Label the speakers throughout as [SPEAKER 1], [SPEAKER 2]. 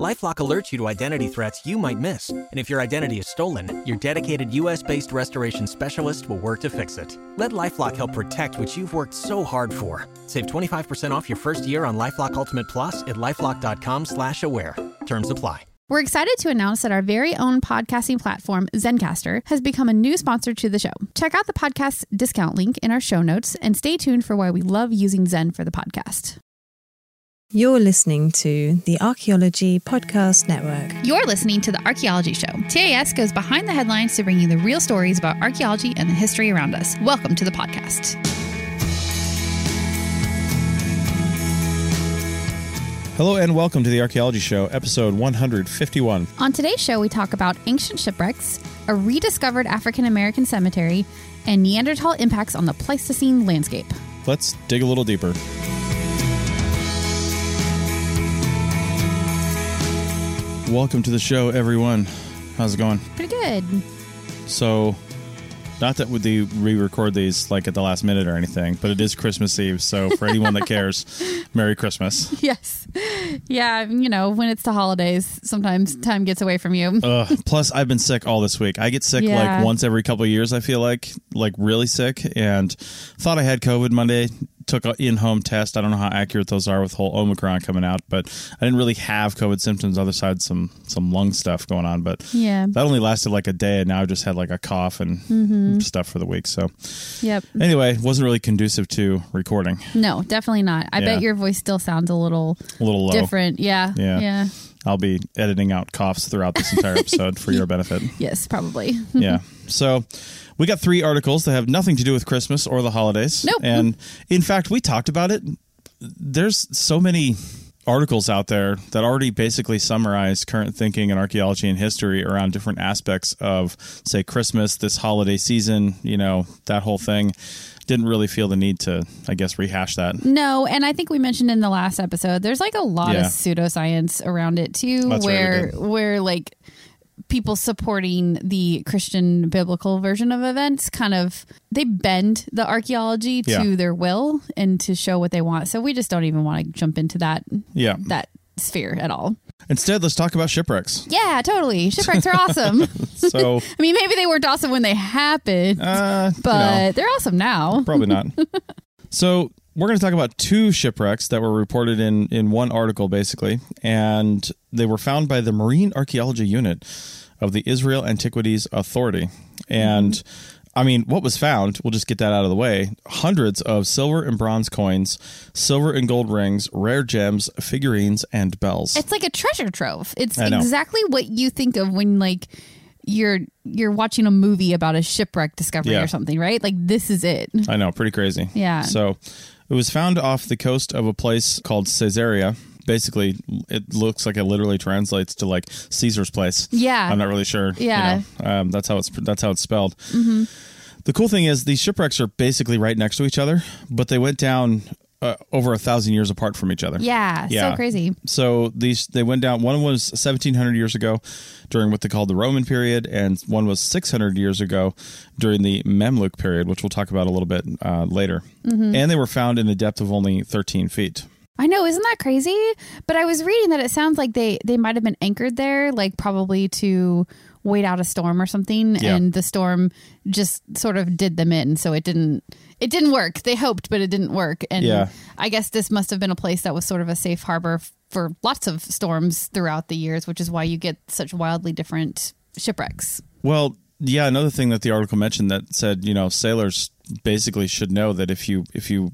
[SPEAKER 1] LifeLock alerts you to identity threats you might miss, and if your identity is stolen, your dedicated U.S.-based restoration specialist will work to fix it. Let LifeLock help protect what you've worked so hard for. Save 25% off your first year on LifeLock Ultimate Plus at lifeLock.com/slash-aware. Terms apply.
[SPEAKER 2] We're excited to announce that our very own podcasting platform, Zencastr, has become a new sponsor to the show. Check out the podcast discount link in our show notes and stay tuned for why we love using Zen for the podcast.
[SPEAKER 3] You're listening to the Archaeology Podcast Network.
[SPEAKER 2] You're listening to The Archaeology Show. TAS goes behind the headlines to bring you the real stories about archaeology and the history around us. Welcome to the podcast.
[SPEAKER 4] Hello and welcome to the Archaeology Show, episode 151.
[SPEAKER 2] On today's show, we talk about ancient shipwrecks, a rediscovered African American cemetery, and Neanderthal impacts on the Pleistocene landscape.
[SPEAKER 4] Let's dig a little deeper. Welcome to the show, everyone. How's it going?
[SPEAKER 2] Pretty good.
[SPEAKER 4] So, not that we re-record these like at the last minute or anything, but it is Christmas Eve. So, for anyone that cares, Merry Christmas.
[SPEAKER 2] Yes. Yeah, you know, when it's the holidays, sometimes time gets away from you.
[SPEAKER 4] Ugh. Plus, I've been sick all this week. I get sick
[SPEAKER 2] Yeah.
[SPEAKER 4] like once every couple of years. I feel like like really sick, and thought I had COVID Monday. Took an in-home test. I don't know how accurate those are with whole Omicron coming out, but I didn't really have COVID symptoms. Other side, some some lung stuff going on, but
[SPEAKER 2] Yeah.
[SPEAKER 4] that only lasted like a day, and now I just had like a cough and
[SPEAKER 2] Mm-hmm.
[SPEAKER 4] stuff for the week. So
[SPEAKER 2] Yep.
[SPEAKER 4] anyway, wasn't really conducive to recording.
[SPEAKER 2] No, definitely not. I
[SPEAKER 4] Yeah.
[SPEAKER 2] bet your voice still sounds a little
[SPEAKER 4] A little low.
[SPEAKER 2] different. Yeah.
[SPEAKER 4] Yeah.
[SPEAKER 2] Yeah.
[SPEAKER 4] I'll be editing out coughs throughout this entire episode for your benefit.
[SPEAKER 2] Yes, probably.
[SPEAKER 4] yeah. So we got three articles that have nothing to do with Christmas or the holidays.
[SPEAKER 2] Nope.
[SPEAKER 4] And in fact, we talked about it. There's so many articles out there that already basically summarize current thinking in archaeology and history around different aspects of, say, Christmas, this holiday season, you know, that whole thing. Didn't really feel the need to, I guess, rehash that.
[SPEAKER 2] No, and I think we mentioned in the last episode, there's like a lot
[SPEAKER 4] Yeah.
[SPEAKER 2] of pseudoscience around it too,
[SPEAKER 4] That's
[SPEAKER 2] where where like people supporting the Christian biblical version of events kind of they bend the archaeology to
[SPEAKER 4] Yeah.
[SPEAKER 2] their will and to show what they want. So we just don't even want to jump into that
[SPEAKER 4] Yeah.
[SPEAKER 2] that sphere at all.
[SPEAKER 4] Instead, let's talk about shipwrecks.
[SPEAKER 2] Yeah, totally. Shipwrecks are awesome.
[SPEAKER 4] So,
[SPEAKER 2] I mean, maybe they weren't awesome when they happened,
[SPEAKER 4] uh,
[SPEAKER 2] but they're awesome now.
[SPEAKER 4] Probably not. so we're going to talk about two shipwrecks that were reported in in one article, basically, and they were found by the Marine Archaeology Unit of the Israel Antiquities Authority. And I mean, what was found? We'll just get that out of the way. Hundreds of silver and bronze coins, silver and gold rings, rare gems, figurines, and bells.
[SPEAKER 2] It's like a treasure trove. It's exactly what you think of when like you're you're watching a movie about a shipwreck discovery
[SPEAKER 4] Yeah.
[SPEAKER 2] or something, right? Like this is it.
[SPEAKER 4] I know, pretty crazy.
[SPEAKER 2] Yeah.
[SPEAKER 4] So it was found off the coast of a place called Caesarea. Basically, it looks like it literally translates to like Caesar's place.
[SPEAKER 2] Yeah.
[SPEAKER 4] I'm not really sure. you
[SPEAKER 2] Yeah.
[SPEAKER 4] know. um, that's how it's that's how it's spelled. The cool thing is these shipwrecks are basically right next to each other, but they went down uh, over a thousand years apart from each other.
[SPEAKER 2] Yeah,
[SPEAKER 4] Yeah.
[SPEAKER 2] so crazy.
[SPEAKER 4] So these they went down. One was 1700 years ago, during what they called the Roman period, and one was 600 years ago during the Mamluk period, which we'll talk about a little bit uh, later.
[SPEAKER 2] Mm-hmm.
[SPEAKER 4] And they were found in a depth of only 13 feet.
[SPEAKER 2] I know, isn't that crazy? But I was reading that it sounds like they they might have been anchored there, like probably to wait out a storm or something,
[SPEAKER 4] Yeah.
[SPEAKER 2] and the storm just sort of did them in, so it didn't it didn't work. They hoped, but it didn't work. And
[SPEAKER 4] Yeah.
[SPEAKER 2] I guess this must have been a place that was sort of a safe harbor f- for lots of storms throughout the years, which is why you get such wildly different shipwrecks.
[SPEAKER 4] Well, yeah, another thing that the article mentioned that said, you know, sailors basically should know that if you if you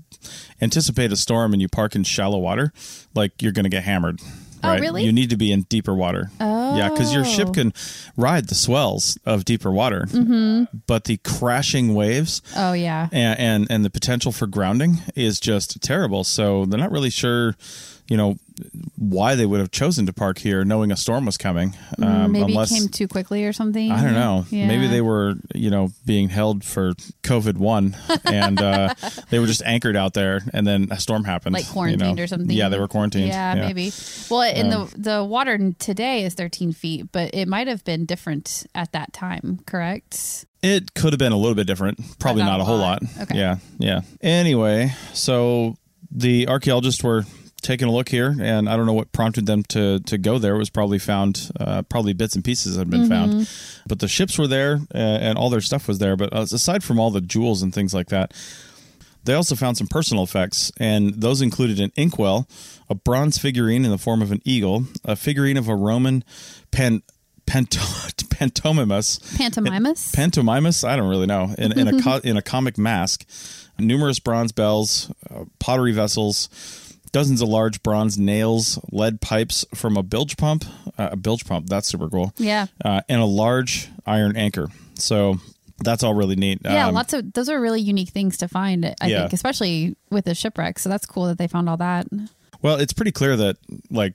[SPEAKER 4] anticipate a storm and you park in shallow water, like you're going to get hammered.
[SPEAKER 2] Oh,
[SPEAKER 4] Right?
[SPEAKER 2] really?
[SPEAKER 4] You need to be in deeper water. Oh. Yeah, because your ship can ride the swells of deeper water, mm-hmm. but the crashing waves
[SPEAKER 2] Oh yeah.
[SPEAKER 4] and, and and the potential for grounding is just terrible. So they're not really sure, you know, why they would have chosen to park here, knowing a storm was coming. Um,
[SPEAKER 2] Maybe
[SPEAKER 4] unless,
[SPEAKER 2] it came too quickly or something.
[SPEAKER 4] I don't know.
[SPEAKER 2] Yeah.
[SPEAKER 4] Maybe they were, you know, being held for COVID one, and uh, they were just anchored out there, and then a storm happened,
[SPEAKER 2] like
[SPEAKER 4] you
[SPEAKER 2] quarantined
[SPEAKER 4] know?
[SPEAKER 2] or something.
[SPEAKER 4] Yeah, they were quarantined.
[SPEAKER 2] Yeah, maybe. Well, in
[SPEAKER 4] Um,
[SPEAKER 2] the the water today is 13 feet, but it might have been different at that time. Correct.
[SPEAKER 4] It could have been a little bit different. Probably not,
[SPEAKER 2] not
[SPEAKER 4] a
[SPEAKER 2] a
[SPEAKER 4] whole
[SPEAKER 2] lot.
[SPEAKER 4] lot.
[SPEAKER 2] Okay.
[SPEAKER 4] Yeah, yeah. Anyway, so the archaeologists were taking a look here, and I don't know what prompted them to to go there. It was probably found, uh, probably bits and pieces had been found, but the ships were there, uh, and all their stuff was there. But uh, aside from all the jewels and things like that, they also found some personal effects, and those included an inkwell, a bronze figurine in the form of an eagle, a figurine of a Roman pan, panto, pantomimus,
[SPEAKER 2] Pantomimus.
[SPEAKER 4] pantomimus. I don't really know. In, in a co- in a comic mask, numerous bronze bells, uh, pottery vessels, dozens of large bronze nails, lead pipes from a bilge pump. Uh, a bilge pump. That's super cool.
[SPEAKER 2] yeah.
[SPEAKER 4] Uh, and a large iron anchor. So that's all really neat.
[SPEAKER 2] Yeah,
[SPEAKER 4] Um,
[SPEAKER 2] lots of those are really unique things to find. I
[SPEAKER 4] Yeah.
[SPEAKER 2] think, especially with the shipwreck. So that's cool that they found all that.
[SPEAKER 4] Well, it's pretty clear that like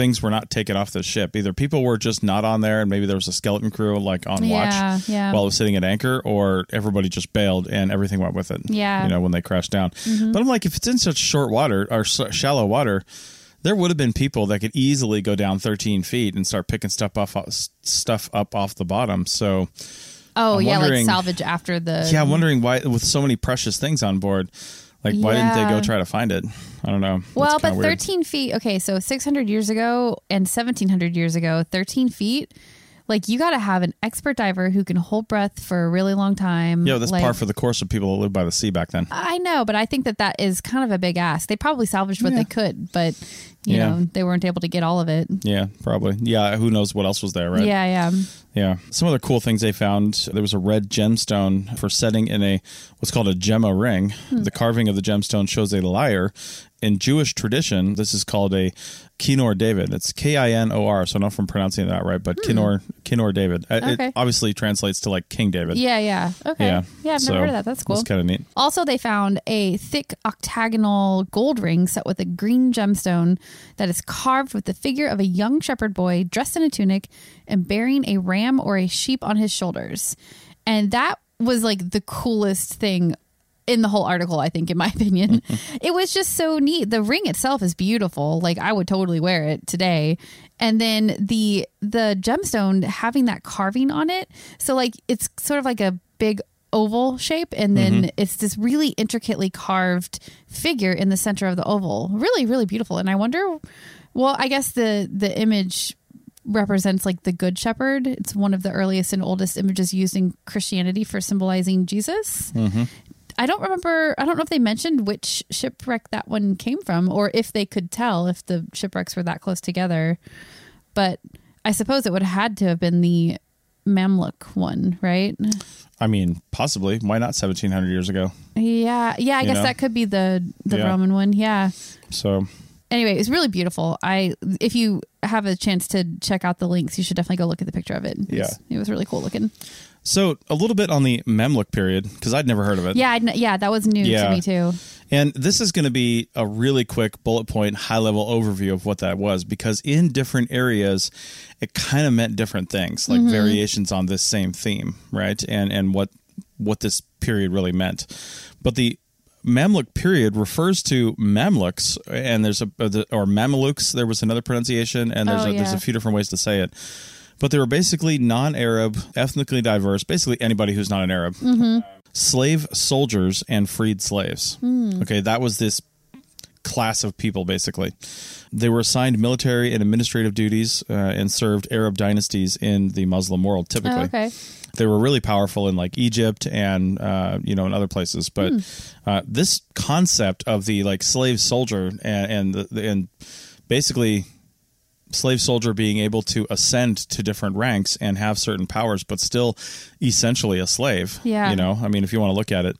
[SPEAKER 4] things were not taken off the ship. Either people were just not on there, and maybe there was a skeleton crew like on watch
[SPEAKER 2] Yeah, yeah.
[SPEAKER 4] while it was sitting at anchor, or everybody just bailed and everything went with it.
[SPEAKER 2] Yeah. Mm-hmm.
[SPEAKER 4] you know when they crashed down. But I'm like, if it's in such short water or shallow water. There would have been people that could easily go down 13 feet and start picking stuff off stuff up off the bottom. So,
[SPEAKER 2] Oh
[SPEAKER 4] I'm
[SPEAKER 2] yeah, like salvage after the.
[SPEAKER 4] yeah, I'm wondering why, with so many precious things on board, like why didn't they go try to find it? I don't know.
[SPEAKER 2] Well, but
[SPEAKER 4] weird.
[SPEAKER 2] 13 feet. Okay, so 600 years ago and 1700 years ago, 13 feet. Like you got to have an expert diver who can hold breath for a really long time.
[SPEAKER 4] Yeah, that's
[SPEAKER 2] like,
[SPEAKER 4] par for the course of people that lived by the sea back then.
[SPEAKER 2] I know, but I think that that is kind of a big ask. They probably salvaged what
[SPEAKER 4] Yeah.
[SPEAKER 2] they could, but you
[SPEAKER 4] Yeah.
[SPEAKER 2] know they weren't able to get all of it.
[SPEAKER 4] Yeah, probably. Yeah, who knows what else was there, right?
[SPEAKER 2] Yeah, yeah.
[SPEAKER 4] Yeah. Some other cool things they found there was a red gemstone for setting in a what's called a gemma ring.
[SPEAKER 2] Hmm.
[SPEAKER 4] The carving of the gemstone shows a lyre. In Jewish tradition, this is called a Kinor David. It's K I N O R. So I don't know if I'm pronouncing that right, but Kinor Kinor David. Uh,
[SPEAKER 2] Hmm. Okay.
[SPEAKER 4] It obviously translates to like King David.
[SPEAKER 2] Yeah, yeah. Okay.
[SPEAKER 4] Yeah.
[SPEAKER 2] Yeah, I've
[SPEAKER 4] So
[SPEAKER 2] never heard of that. That's cool.
[SPEAKER 4] That's kind of neat.
[SPEAKER 2] Also, they found a thick octagonal gold ring set with a green gemstone that is carved with the figure of a young shepherd boy dressed in a tunic and bearing a ram or a sheep on his shoulders. And that was like the coolest thing in the whole article, I think, in my opinion. Mm-hmm. it was just so neat. The ring itself is beautiful. Like I would totally wear it today. And then the the gemstone having that carving on it. So like it's sort of like a big oval shape and then mm-hmm. it's this really intricately carved figure in the center of the oval. Really, really beautiful. And I wonder well, I guess the the image represents like the good shepherd. It's one of the earliest and oldest images used in Christianity for symbolizing Jesus. Mm-hmm. I don't remember. I don't know if they mentioned which shipwreck that one came from, or if they could tell if the shipwrecks were that close together. But I suppose it would have had to have been the Mamluk one, right?
[SPEAKER 4] I mean, possibly. Why not 1700 years ago?
[SPEAKER 2] Yeah, yeah. I
[SPEAKER 4] You
[SPEAKER 2] guess
[SPEAKER 4] know?
[SPEAKER 2] that could be the the
[SPEAKER 4] Yeah.
[SPEAKER 2] Roman one. Yeah.
[SPEAKER 4] So,
[SPEAKER 2] Anyway, it's really beautiful. I if you have a chance to check out the links, you should definitely go look at the picture of it. It's- it was really cool looking.
[SPEAKER 4] so a little bit on the Mamluk period because I'd never heard of it.
[SPEAKER 2] Yeah, I'd, yeah, that was new
[SPEAKER 4] Yeah.
[SPEAKER 2] to me too.
[SPEAKER 4] And this is going to be a really quick bullet point, high level overview of what that was because in different areas, it kind of meant different things, like mm-hmm. variations on this same theme, right? And and what what this period really meant. But the Mamluk period refers to Mamluks, and there's a uh, or Mamelukes. There was another pronunciation, and there's
[SPEAKER 2] Oh,
[SPEAKER 4] a, there's a few different ways to say it. But they were basically non-Arab, ethnically diverse, basically anybody who's not an Arab mm-hmm. slave soldiers and freed slaves. Hmm. Okay, that was this class of people basically. They were assigned military and administrative duties uh, and served Arab dynasties in the Muslim world typically.
[SPEAKER 2] Oh, okay.
[SPEAKER 4] They were really powerful in like Egypt and uh, you know in other places, but uh, this concept of the like slave soldier and and, the, and basically slave soldier being able to ascend to different ranks and have certain powers, but still essentially a slave.
[SPEAKER 2] Yeah.
[SPEAKER 4] you know, I mean, if you want to look at it,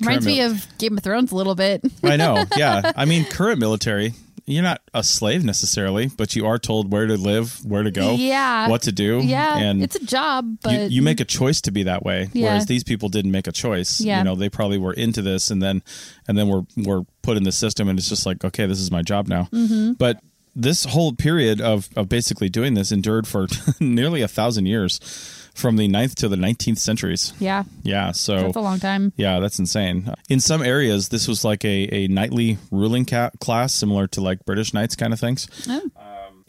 [SPEAKER 2] Reminds
[SPEAKER 4] current
[SPEAKER 2] me of Game of Thrones a little bit.
[SPEAKER 4] I know, yeah. I mean, current military you're not a slave necessarily, but you are told where to live, where to go,
[SPEAKER 2] Yeah.
[SPEAKER 4] what to do.
[SPEAKER 2] Yeah,
[SPEAKER 4] and
[SPEAKER 2] it's a job, but
[SPEAKER 4] you, you make a choice to be that way,
[SPEAKER 2] Yeah.
[SPEAKER 4] whereas these people didn't make a choice.
[SPEAKER 2] Yeah.
[SPEAKER 4] You know, they probably were into this, and then and then were were put in the system, and it's just like, okay, this is my job now.
[SPEAKER 2] Mm-hmm.
[SPEAKER 4] But this whole period of of basically doing this endured for nearly a thousand years, from the 9th to the nineteenth centuries.
[SPEAKER 2] yeah,
[SPEAKER 4] Yeah, so
[SPEAKER 2] that's a long time.
[SPEAKER 4] yeah, that's insane. In some areas, this was like a, a knightly ruling ca- class, similar to like British knights kind of things.
[SPEAKER 2] Oh.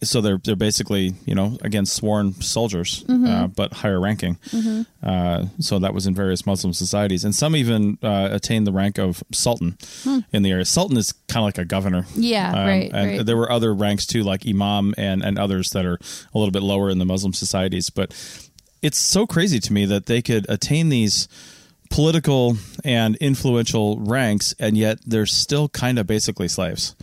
[SPEAKER 4] So they're they're basically you know again sworn soldiers,
[SPEAKER 2] Mm-hmm.
[SPEAKER 4] uh, but higher ranking. Uh, so that was in various Muslim societies, and some even uh, attained the rank of sultan in the area. Sultan is kind of like a governor.
[SPEAKER 2] Hmm. Yeah,
[SPEAKER 4] Um,
[SPEAKER 2] right,
[SPEAKER 4] And
[SPEAKER 2] right.
[SPEAKER 4] there were other ranks too, like imam and and others that are a little bit lower in the Muslim societies. But it's so crazy to me that they could attain these political and influential ranks, and yet they're still kind of basically slaves.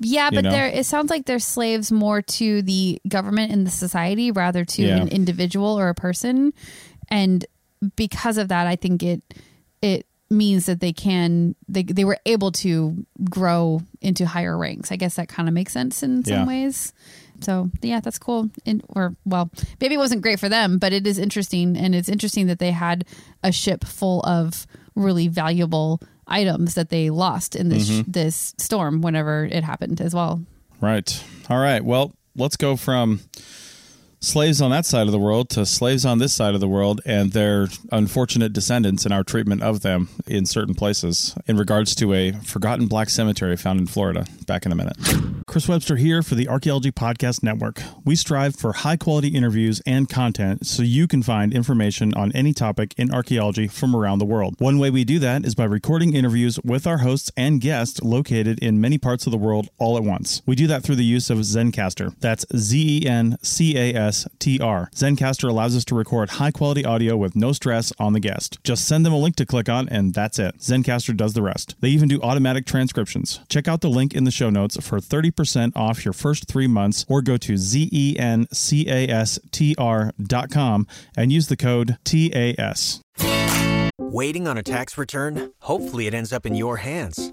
[SPEAKER 2] Yeah,
[SPEAKER 4] you
[SPEAKER 2] but
[SPEAKER 4] know?
[SPEAKER 2] they're it sounds like they're slaves more to the government and the society rather to
[SPEAKER 4] Yeah.
[SPEAKER 2] an individual or a person. And because of that, I think it it means that they can they they were able to grow into higher ranks. I guess that kind of makes sense in some
[SPEAKER 4] Yeah.
[SPEAKER 2] ways. So yeah, that's cool. And or well, maybe it wasn't great for them, but it is interesting, and it's interesting that they had a ship full of really valuable items that they lost in this
[SPEAKER 4] Mm-hmm.
[SPEAKER 2] this storm whenever it happened as well.
[SPEAKER 4] Right. All right. Well, let's go from slaves on that side of the world to slaves on this side of the world and their unfortunate descendants and our treatment of them in certain places in regards to a forgotten black cemetery found in Florida. Back in a minute. Chris Webster here for the Archaeology Podcast Network. We strive for high quality interviews and content so you can find information on any topic in archaeology from around the world. One way we do that is by recording interviews with our hosts and guests located in many parts of the world all at once. We do that through the use of Zencastr. That's Z E N C A S T R. Zencastr allows us to record high quality audio with no stress on the guest. Just send them a link to click on, and that's it. Zencastr does the rest. They even do automatic transcriptions. Check out the link in the show notes for 30% off your first three months, or go to zencastr.com and use the code TAS.
[SPEAKER 1] Waiting on a tax return? Hopefully, it ends up in your hands.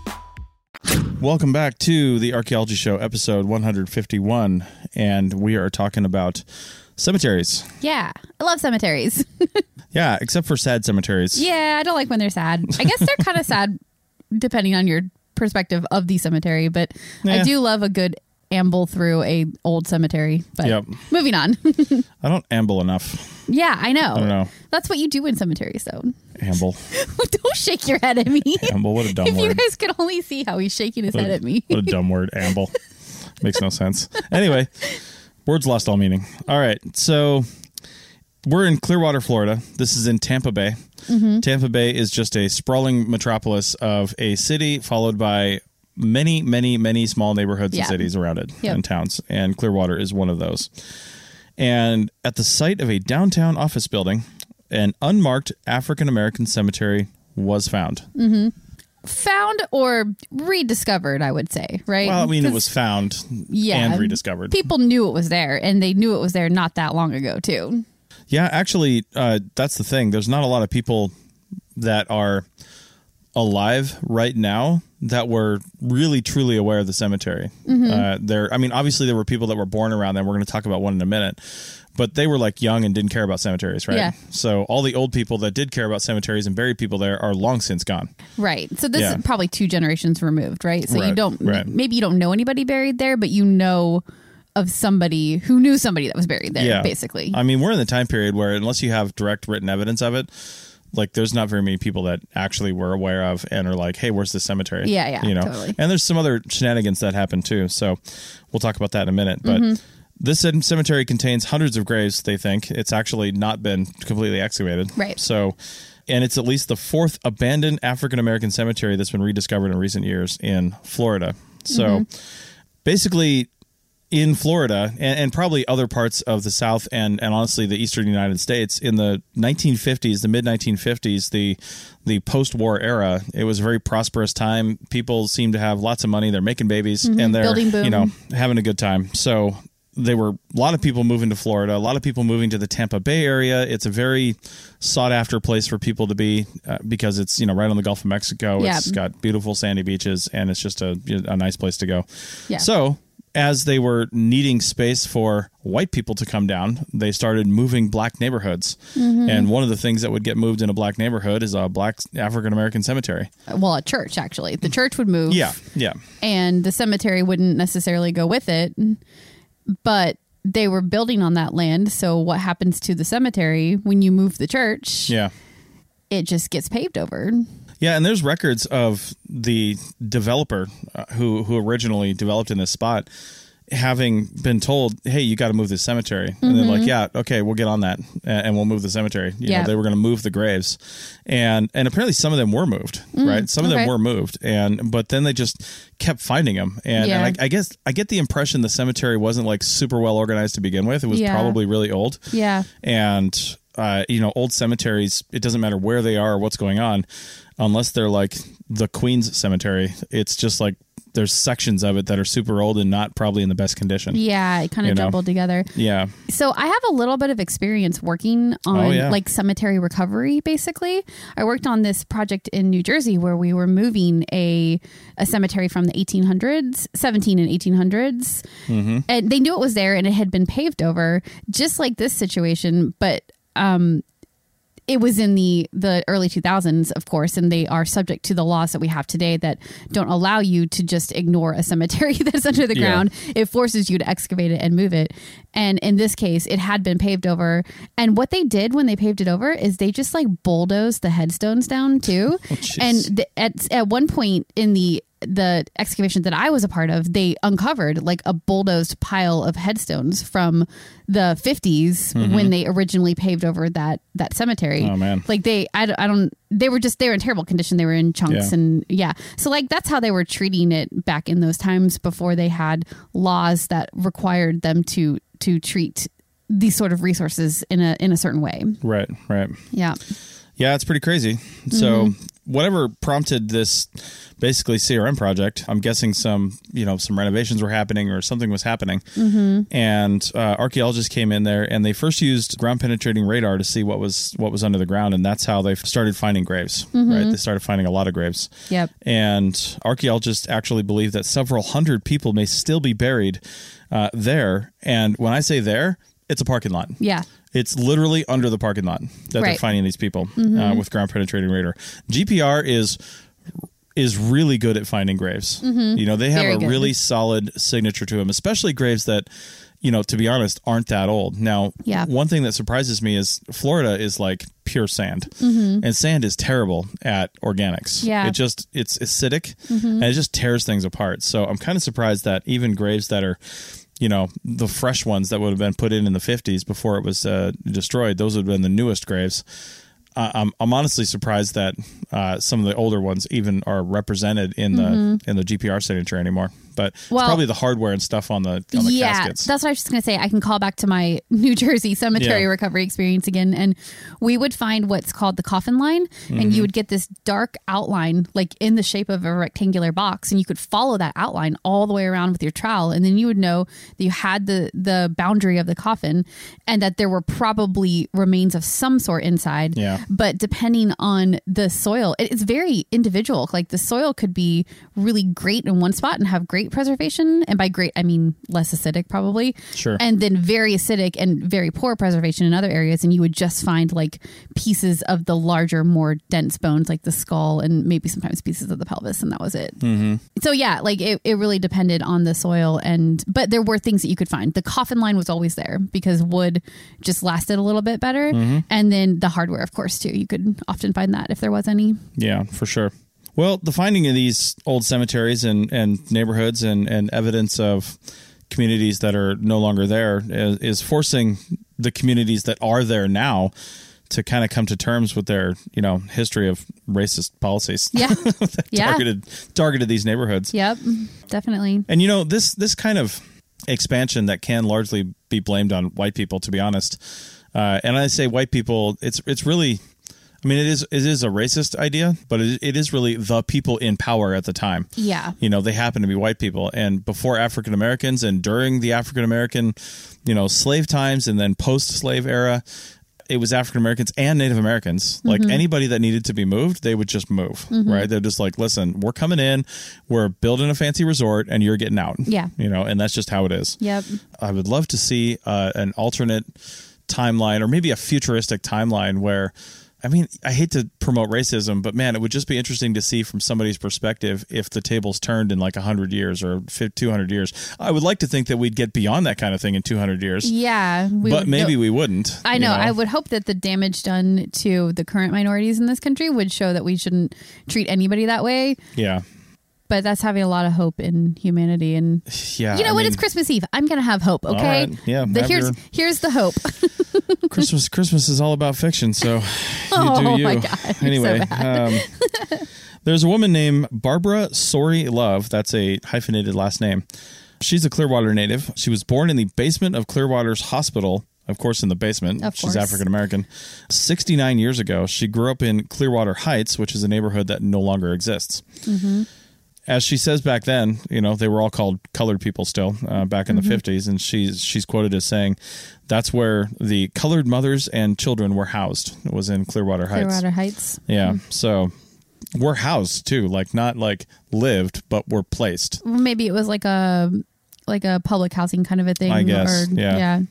[SPEAKER 4] Welcome back to the Archaeology Show, episode 151. And we are talking about cemeteries.
[SPEAKER 2] Yeah, I love cemeteries.
[SPEAKER 4] Yeah, except for sad cemeteries.
[SPEAKER 2] yeah, I don't like when they're sad. I guess they're kind of sad depending on your perspective of the cemetery, but
[SPEAKER 4] Yeah.
[SPEAKER 2] I do love a good amble through a old cemetery. But
[SPEAKER 4] Yep.
[SPEAKER 2] moving on.
[SPEAKER 4] I don't amble enough.
[SPEAKER 2] yeah, I know.
[SPEAKER 4] I don't know.
[SPEAKER 2] That's what you do in cemeteries, though.
[SPEAKER 4] Amble.
[SPEAKER 2] don't shake your head at me.
[SPEAKER 4] Amble. What a dumb
[SPEAKER 2] if you guys could only see how he's shaking his
[SPEAKER 4] What
[SPEAKER 2] head
[SPEAKER 4] a,
[SPEAKER 2] at me.
[SPEAKER 4] what a dumb word. Amble. Makes no sense. Anyway, words lost all meaning. All right. So we're in Clearwater, Florida. This is in Tampa Bay.
[SPEAKER 2] Mm-hmm.
[SPEAKER 4] Tampa Bay is just a sprawling metropolis of a city followed by many, many, many small neighborhoods
[SPEAKER 2] Yeah.
[SPEAKER 4] and cities around it
[SPEAKER 2] Yep.
[SPEAKER 4] and towns. And Clearwater is one of those. And at the site of a downtown office building, an unmarked African American cemetery was found.
[SPEAKER 2] Found or rediscovered, I would say, right?
[SPEAKER 4] Well, I mean, it was found
[SPEAKER 2] yeah,
[SPEAKER 4] and rediscovered.
[SPEAKER 2] People knew it was there, and they knew it was there not that long ago, too.
[SPEAKER 4] Yeah, actually, uh, that's the thing. There's not a lot of people that are alive right now that were really truly aware of the cemetery.
[SPEAKER 2] Mm-hmm.
[SPEAKER 4] Uh, there, I mean, obviously there were people that were born around them. We're going to talk about one in a minute, but they were like young and didn't care about cemeteries, right?
[SPEAKER 2] Yeah.
[SPEAKER 4] So all the old people that did care about cemeteries and buried people there are long since gone.
[SPEAKER 2] Right. So this
[SPEAKER 4] Yeah.
[SPEAKER 2] is probably two generations removed, right? So you don't
[SPEAKER 4] right.
[SPEAKER 2] maybe you don't know anybody buried there, but you know of somebody who knew somebody that was buried there,
[SPEAKER 4] yeah,
[SPEAKER 2] basically.
[SPEAKER 4] I mean, we're in the time period where unless you have direct written evidence of it, like there's not very many people that actually were aware of and are like, hey, where's the cemetery?
[SPEAKER 2] Yeah, yeah,
[SPEAKER 4] you know.
[SPEAKER 2] totally.
[SPEAKER 4] And there's some other shenanigans that happen too. So we'll talk about that in a minute, but.
[SPEAKER 2] Mm-hmm.
[SPEAKER 4] This cemetery contains hundreds of graves, they think. It's actually not been completely excavated.
[SPEAKER 2] Right.
[SPEAKER 4] So, and it's at least the fourth abandoned African American cemetery that's been rediscovered in recent years in Florida. So,
[SPEAKER 2] Mm-hmm.
[SPEAKER 4] basically, in Florida and, and probably other parts of the South and, and honestly the Eastern United States in the 1950s, the mid 1950s, the the post war era, it was a very prosperous time. People seem to have lots of money. They're making babies and they're
[SPEAKER 2] Mm-hmm. Building boom.
[SPEAKER 4] you know having a good time. So they were a lot of people moving to Florida, a lot of people moving to the Tampa Bay area. It's a very sought after place for people to be uh, because it's you know right on the Gulf of Mexico.
[SPEAKER 2] Yeah.
[SPEAKER 4] It's got beautiful sandy beaches and it's just a a nice place to go.
[SPEAKER 2] Yeah.
[SPEAKER 4] So as they were needing space for white people to come down, they started moving black neighborhoods.
[SPEAKER 2] Mm-hmm.
[SPEAKER 4] And one of the things that would get moved in a black neighborhood is a black African American cemetery.
[SPEAKER 2] well, a church actually. The church would move.
[SPEAKER 4] Yeah, yeah.
[SPEAKER 2] and the cemetery wouldn't necessarily go with it. But they were building on that land. So what happens to the cemetery when you move the church?
[SPEAKER 4] Yeah.
[SPEAKER 2] It just gets paved over.
[SPEAKER 4] Yeah, and there's records of the developer uh, who who originally developed in this spot having been told, "Hey, you got to move this cemetery," and they're like, "Yeah, okay, we'll get on that, and we'll move the cemetery." You
[SPEAKER 2] Yeah.
[SPEAKER 4] know, they were going to move the graves, and and apparently some of them were moved, right? Some of them were moved, and but then they just kept finding them, and,
[SPEAKER 2] Yeah.
[SPEAKER 4] and I, I guess I get the impression the cemetery wasn't like super well organized to begin with. It was
[SPEAKER 2] Yeah.
[SPEAKER 4] probably really old,
[SPEAKER 2] Yeah.
[SPEAKER 4] and uh, you know old cemeteries it doesn't matter where they are or what's going on unless they're like the queen's cemetery it's just like there's sections of it that are super old and not probably in the best condition
[SPEAKER 2] Yeah. It kind of
[SPEAKER 4] You know?
[SPEAKER 2] jumbled together.
[SPEAKER 4] yeah
[SPEAKER 2] So I have a little bit of experience working on
[SPEAKER 4] Oh, yeah.
[SPEAKER 2] like cemetery recovery basically. I worked on this project in New Jersey where we were moving a a cemetery from the 1800s, 17 and 1800s.
[SPEAKER 4] Mm-hmm.
[SPEAKER 2] And they knew it was there and it had been paved over just like this situation, but um it was in the the early 2000s of course and they are subject to the laws that we have today that don't allow you to just ignore a cemetery that's under the
[SPEAKER 4] Yeah.
[SPEAKER 2] ground it forces you to excavate it and move it and in this case it had been paved over and what they did when they paved it over is they just like bulldozed the headstones down too oh,
[SPEAKER 4] jeez.
[SPEAKER 2] and the, at, at one point in the the excavation that I was a part of, they uncovered like a bulldozed pile of headstones from the 50s when they originally paved over that that cemetery.
[SPEAKER 4] Mm-hmm. Oh, man.
[SPEAKER 2] Like they I, don't- I don't they were just they were in terrible condition. They were in chunks
[SPEAKER 4] Yeah.
[SPEAKER 2] and yeah. So like that's how they were treating it back in those times before they had laws that required them to to treat these sort of resources in a in a certain way.
[SPEAKER 4] right right
[SPEAKER 2] Yeah.
[SPEAKER 4] yeah it's pretty crazy so
[SPEAKER 2] Mm-hmm.
[SPEAKER 4] Whatever prompted this basically crm project i'm guessing some you know some renovations were happening or something was happening
[SPEAKER 2] Mm-hmm.
[SPEAKER 4] and uh, archaeologists came in there and they first used ground penetrating radar to see what was what was under the ground and that's how they started finding graves
[SPEAKER 2] Mm-hmm.
[SPEAKER 4] right they started finding a lot of graves
[SPEAKER 2] Yep.
[SPEAKER 4] and archaeologists actually believe that several hundred people may still be buried uh, there and when i say there it's a parking lot
[SPEAKER 2] Yeah.
[SPEAKER 4] it's literally under the parking lot that they're
[SPEAKER 2] Mm-hmm.
[SPEAKER 4] finding these people uh, with ground penetrating radar. GPR is is really good at finding graves. You know, they have
[SPEAKER 2] Mm-hmm. Very
[SPEAKER 4] a
[SPEAKER 2] good.
[SPEAKER 4] really solid signature to them, especially graves that you know, to be honest, aren't that old. Now,
[SPEAKER 2] Yeah.
[SPEAKER 4] one thing that surprises me is Florida is like pure sand, and sand is terrible at organics.
[SPEAKER 2] Mm-hmm. Yeah. Mm-hmm.
[SPEAKER 4] it just it's acidic and it just tears things apart. So I'm kind of surprised that even graves that are you know the fresh ones that would have been put in in the 50s before it was uh, destroyed those would have been the newest graves. Uh, I'm, I'm honestly surprised that uh, some of the older ones even are represented in the in the GPR signature anymore but
[SPEAKER 2] Mm-hmm. Well-
[SPEAKER 4] it's probably the hardware and stuff on the on the
[SPEAKER 2] yeah,
[SPEAKER 4] caskets
[SPEAKER 2] that's what I was just gonna say. I can call back to my New Jersey cemetery
[SPEAKER 4] Yeah.
[SPEAKER 2] recovery experience again, and we would find what's called the coffin line, and
[SPEAKER 4] Mm-hmm.
[SPEAKER 2] you would get this dark outline, like in the shape of a rectangular box, and you could follow that outline all the way around with your trowel, and then you would know that you had the the boundary of the coffin, and that there were probably remains of some sort inside.
[SPEAKER 4] Yeah.
[SPEAKER 2] But depending on the soil, it's very individual. Like the soil could be really great in one spot and have great great preservation, and by great I mean less acidic probably.
[SPEAKER 4] Sure.
[SPEAKER 2] And then very acidic and very poor preservation in other areas, and you would just find like pieces of the larger, more dense bones, like the skull, and maybe sometimes pieces of the pelvis, and that was it. Mm-hmm. So yeah, like it, it really depended on the soil, and but there were things that you could find. The coffin line was always there because wood just lasted a little bit better, and then the hardware, of course, too. You could often find that if there was any.
[SPEAKER 4] Yeah, for sure. Well, the finding of these old cemeteries and, and neighborhoods and, and evidence of communities that are no longer there is, is forcing the communities that are there now to kind of come to terms with their, you know, history of racist policies.
[SPEAKER 2] Yeah,
[SPEAKER 4] that
[SPEAKER 2] yeah,
[SPEAKER 4] targeted targeted these neighborhoods.
[SPEAKER 2] yep, definitely.
[SPEAKER 4] And you know, this this kind of expansion that can largely be blamed on white people, to be honest. Uh, and I say white people, it's it's really, I mean, it is it is a racist idea, but it, it is really the people in power at the time.
[SPEAKER 2] Yeah,
[SPEAKER 4] You know, they happen to be white people, and before African Americans, and during the African American, you know, slave times, and then post slave era. It was African Americans and Native Americans. Like
[SPEAKER 2] Mm-hmm.
[SPEAKER 4] anybody that needed to be moved, they would just move, right? They're just like, listen, we're coming in, we're building a fancy resort, and you're getting out.
[SPEAKER 2] Yeah.
[SPEAKER 4] You know, and that's just how it is.
[SPEAKER 2] yep.
[SPEAKER 4] I would love to see uh, an alternate timeline or maybe a futuristic timeline where I mean, I hate to promote racism, but man, it would just be interesting to see from somebody's perspective if the tables turned in like 100 years or 200 years. I would like to think that we'd get beyond that kind of thing in 200 years,
[SPEAKER 2] Yeah, we
[SPEAKER 4] but
[SPEAKER 2] would-
[SPEAKER 4] maybe we wouldn't.
[SPEAKER 2] I
[SPEAKER 4] you
[SPEAKER 2] know, I would hope that the damage done to the current minorities in this country would show that we shouldn't treat anybody that way.
[SPEAKER 4] Yeah.
[SPEAKER 2] But that's having a lot of hope in humanity, and
[SPEAKER 4] Yeah.
[SPEAKER 2] you know
[SPEAKER 4] I
[SPEAKER 2] what?
[SPEAKER 4] mean,
[SPEAKER 2] It's Christmas Eve. I'm gonna have hope. Okay.
[SPEAKER 4] right. Yeah,
[SPEAKER 2] The, here's
[SPEAKER 4] your-
[SPEAKER 2] here's the hope.
[SPEAKER 4] Christmas Christmas is all about fiction, so you
[SPEAKER 2] Oh,
[SPEAKER 4] do you.
[SPEAKER 2] my God, you're so
[SPEAKER 4] anyway, um, there's a woman named Barbara Sorey Love. That's a hyphenated last name. She's a Clearwater native. She was born in the basement of Clearwater's hospital. Of course, in the basement.
[SPEAKER 2] Of
[SPEAKER 4] She's. African American. 69 years ago, she grew up in Clearwater Heights, which is a neighborhood that no longer exists as she says back then, you know, they were all called colored people still uh, back in the 50s. And she's, she's quoted as saying, that's where the colored mothers and children were housed, It was in Clearwater Heights.
[SPEAKER 2] Clearwater Heights.
[SPEAKER 4] Yeah. So we're housed too, like not like lived, but we're placed.
[SPEAKER 2] Maybe it was like a like a public housing kind of a thing.
[SPEAKER 4] I guess,
[SPEAKER 2] Or,
[SPEAKER 4] yeah.
[SPEAKER 2] yeah.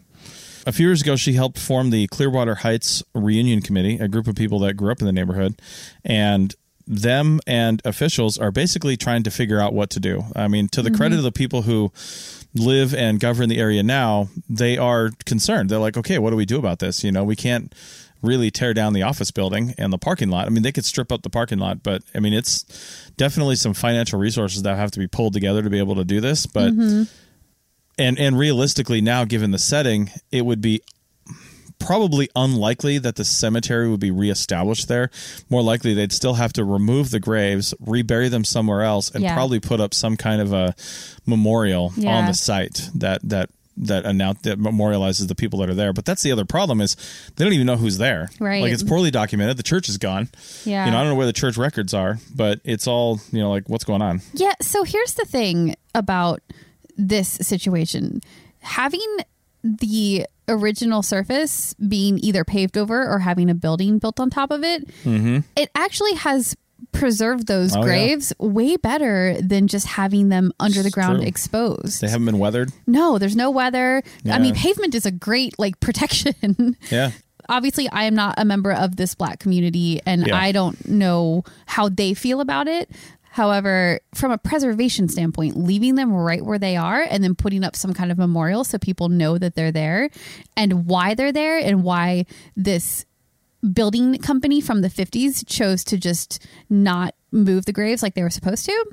[SPEAKER 4] A few years ago, she helped form the Clearwater Heights Reunion Committee, a group of people that grew up in the neighborhood. And them and officials are basically trying to figure out what to do. I mean, to the credit mm-hmm. of the people who live and govern the area now, they are concerned. They're like, okay, what do we do about this? You know, we can't really tear down the office building and the parking lot. I mean, they could strip up the parking lot, but I mean, it's definitely some financial resources that have to be pulled together to be able to do this. But mm-hmm. and and realistically now given the setting it would be probably unlikely that the cemetery would be reestablished there more likely they'd still have to remove the graves rebury them somewhere else and
[SPEAKER 2] Yeah.
[SPEAKER 4] probably put up some kind of a memorial on the site that that that announce that memorializes the people that are there but that's the other problem is they don't even know who's there
[SPEAKER 2] Right.
[SPEAKER 4] like it's poorly documented the church is gone
[SPEAKER 2] Yeah.
[SPEAKER 4] you know i don't know where the church records are but it's all you know like what's going on
[SPEAKER 2] Yeah. So here's the thing about this situation having the original surface being either paved over or having a building built on top of it, it actually has preserved those
[SPEAKER 4] Mm-hmm. Oh, yeah.
[SPEAKER 2] graves way better than just having them under the ground
[SPEAKER 4] true.
[SPEAKER 2] exposed.
[SPEAKER 4] they haven't been weathered
[SPEAKER 2] no, there's no weather.
[SPEAKER 4] Yeah.
[SPEAKER 2] I mean, pavement is a great like protection.
[SPEAKER 4] yeah
[SPEAKER 2] obviously I am not a member of this black community and
[SPEAKER 4] Yeah.
[SPEAKER 2] I don't know how they feel about it. However, from a preservation standpoint, leaving them right where they are and then putting up some kind of memorial so people know that they're there and why they're there and why this building company from the 50s chose to just not move the graves like they were supposed to.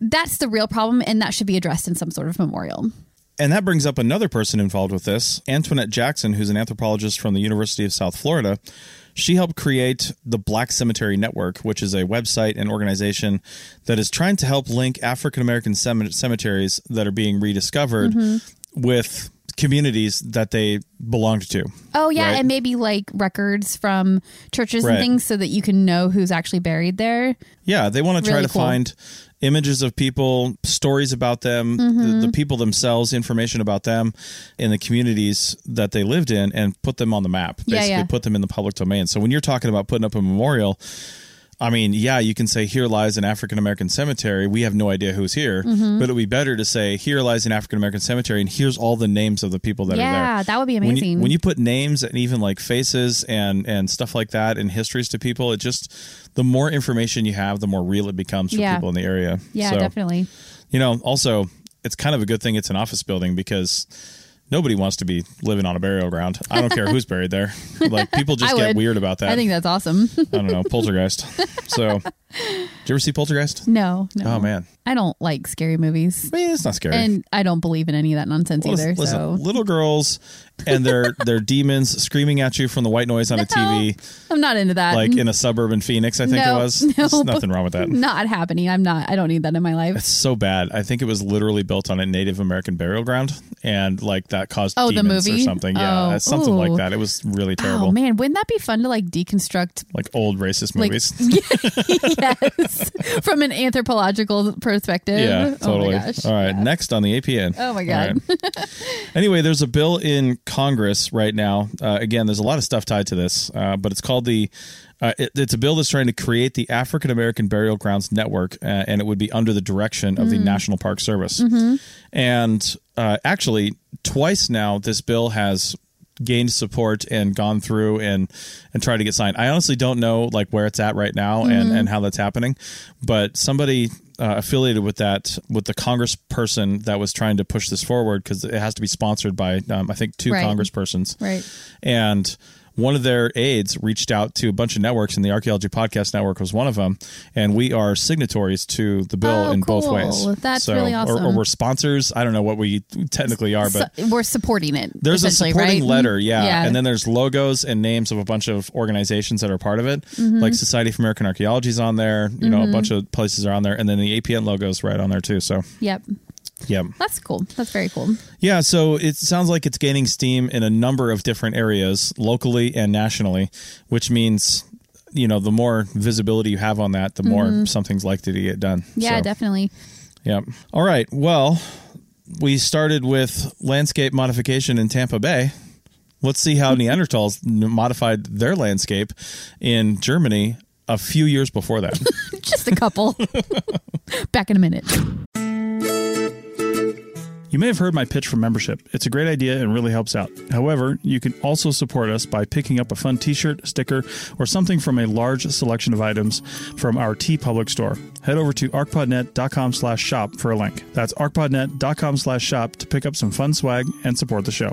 [SPEAKER 2] That's the real problem and that should be addressed in some sort of memorial.
[SPEAKER 4] And that brings up another person involved with this, Antoinette Jackson, who's an anthropologist from the University of South Florida. She helped create the Black Cemetery Network, which is a website and organization that is trying to help link African American cem- cemeteries that are being rediscovered mm-hmm. with communities that they belonged to.
[SPEAKER 2] Oh yeah,
[SPEAKER 4] Right.
[SPEAKER 2] and maybe like records from churches
[SPEAKER 4] Right.
[SPEAKER 2] and things so that you can know who's actually buried there.
[SPEAKER 4] Yeah, they want to try to
[SPEAKER 2] cool.
[SPEAKER 4] find images of people, stories about them, the, the mm-hmm. people themselves, information about them in the communities that they lived in, and put them on the map.
[SPEAKER 2] Yeah,
[SPEAKER 4] Basically,
[SPEAKER 2] yeah.
[SPEAKER 4] put them in the public domain. So when you're talking about putting up a memorial, I mean, yeah, you can say here lies an African American cemetery. We have no idea who's here,
[SPEAKER 2] Mm-hmm.
[SPEAKER 4] but it would be better to say here lies an African American cemetery, and here's all the names of the people that are there.
[SPEAKER 2] Yeah, that would be
[SPEAKER 4] When you,
[SPEAKER 2] amazing.
[SPEAKER 4] when you put names and even like faces and and stuff like that and histories to people, it just the more information you have, the more real it becomes for
[SPEAKER 2] Yeah.
[SPEAKER 4] people in the area.
[SPEAKER 2] yeah,
[SPEAKER 4] So,
[SPEAKER 2] definitely.
[SPEAKER 4] You know, also it's kind of a good thing it's an office building because nobody wants to be living on a burial ground. I don't care who's buried there. Like people just
[SPEAKER 2] I
[SPEAKER 4] get
[SPEAKER 2] would.
[SPEAKER 4] weird about that.
[SPEAKER 2] I think that's awesome.
[SPEAKER 4] I don't know, poltergeist. So, did you ever see Poltergeist?
[SPEAKER 2] no, no.
[SPEAKER 4] Oh man,
[SPEAKER 2] I don't like scary movies.
[SPEAKER 4] I mean, it's not scary.
[SPEAKER 2] And I don't believe in any of that nonsense
[SPEAKER 4] Well,
[SPEAKER 2] either.
[SPEAKER 4] listen,
[SPEAKER 2] so
[SPEAKER 4] little girls and they're they're demons screaming at you from the white noise on a TV,
[SPEAKER 2] I'm not into that.
[SPEAKER 4] like in a suburb in Phoenix. I think
[SPEAKER 2] No,
[SPEAKER 4] it was.
[SPEAKER 2] no.
[SPEAKER 4] There's nothing wrong with that.
[SPEAKER 2] not happening. I'm not. I don't need that in my life.
[SPEAKER 4] It's so bad. I think it was literally built on a Native American burial ground, and like that caused
[SPEAKER 2] Oh, the
[SPEAKER 4] demons or something. Yeah,
[SPEAKER 2] Oh,
[SPEAKER 4] it's something like that. It was really oh, terrible.
[SPEAKER 2] Oh man, wouldn't that be fun to like deconstruct?
[SPEAKER 4] Like old racist
[SPEAKER 2] Like,
[SPEAKER 4] movies.
[SPEAKER 2] yes, from an anthropological perspective.
[SPEAKER 4] Yeah, totally.
[SPEAKER 2] Oh my gosh.
[SPEAKER 4] All right,
[SPEAKER 2] Yeah.
[SPEAKER 4] next on the APN.
[SPEAKER 2] Oh my God.
[SPEAKER 4] right. anyway, there's a bill in Congress right now. Uh, again, there's a lot of stuff tied to this, uh, but it's called the. Uh, it, it's a bill that's trying to create the African American Burial Grounds Network, uh, and it would be under the direction of the National Park Service. And uh, actually, twice now, this bill has gained support and gone through and and tried to get signed. I honestly don't know like where it's at right now and and how that's happening, but somebody uh, affiliated with that with the congressperson that was trying to push this forward because it has to be sponsored by um, I think two
[SPEAKER 2] Right.
[SPEAKER 4] congresspersons,
[SPEAKER 2] Right.
[SPEAKER 4] and one of their aides reached out to a bunch of networks, and the Archaeology Podcast Network was one of them. And we are signatories to the bill
[SPEAKER 2] Oh,
[SPEAKER 4] in both ways.
[SPEAKER 2] That's really
[SPEAKER 4] or- Or, we're sponsors. I don't know what we technically are, but
[SPEAKER 2] So- we're supporting it.
[SPEAKER 4] there's a supporting
[SPEAKER 2] right?
[SPEAKER 4] letter, yeah.
[SPEAKER 2] Yeah.
[SPEAKER 4] and then there's logos and names of a bunch of organizations that are part of it,
[SPEAKER 2] Mm-hmm.
[SPEAKER 4] like Society for American Archaeology is on there. You know, a bunch of places are on there, and then the APN logo is right on there too. So,
[SPEAKER 2] Yep.
[SPEAKER 4] Yeah,
[SPEAKER 2] That's cool. That's very cool.
[SPEAKER 4] yeah. So it sounds like it's gaining steam in a number of different areas, locally and nationally, which means. You know, the more visibility you have on that, the more something's likely to get done.
[SPEAKER 2] Mm-hmm. Yeah,
[SPEAKER 4] So,
[SPEAKER 2] definitely.
[SPEAKER 4] yeah. All right. Well, we started with landscape modification in Tampa Bay. Let's see how Neanderthals modified their landscape in Germany a few years before that.
[SPEAKER 2] Just a couple. Back in a minute.
[SPEAKER 5] You may have heard my pitch for membership. It's a great idea and really helps out. However, you can also support us by picking up a fun t-shirt, sticker, or something from a large selection of items from our TeePublic store. Head over to archpodnet.com slash shop for a link. That's archpodnet.com slash shop to pick up some fun swag and support the show.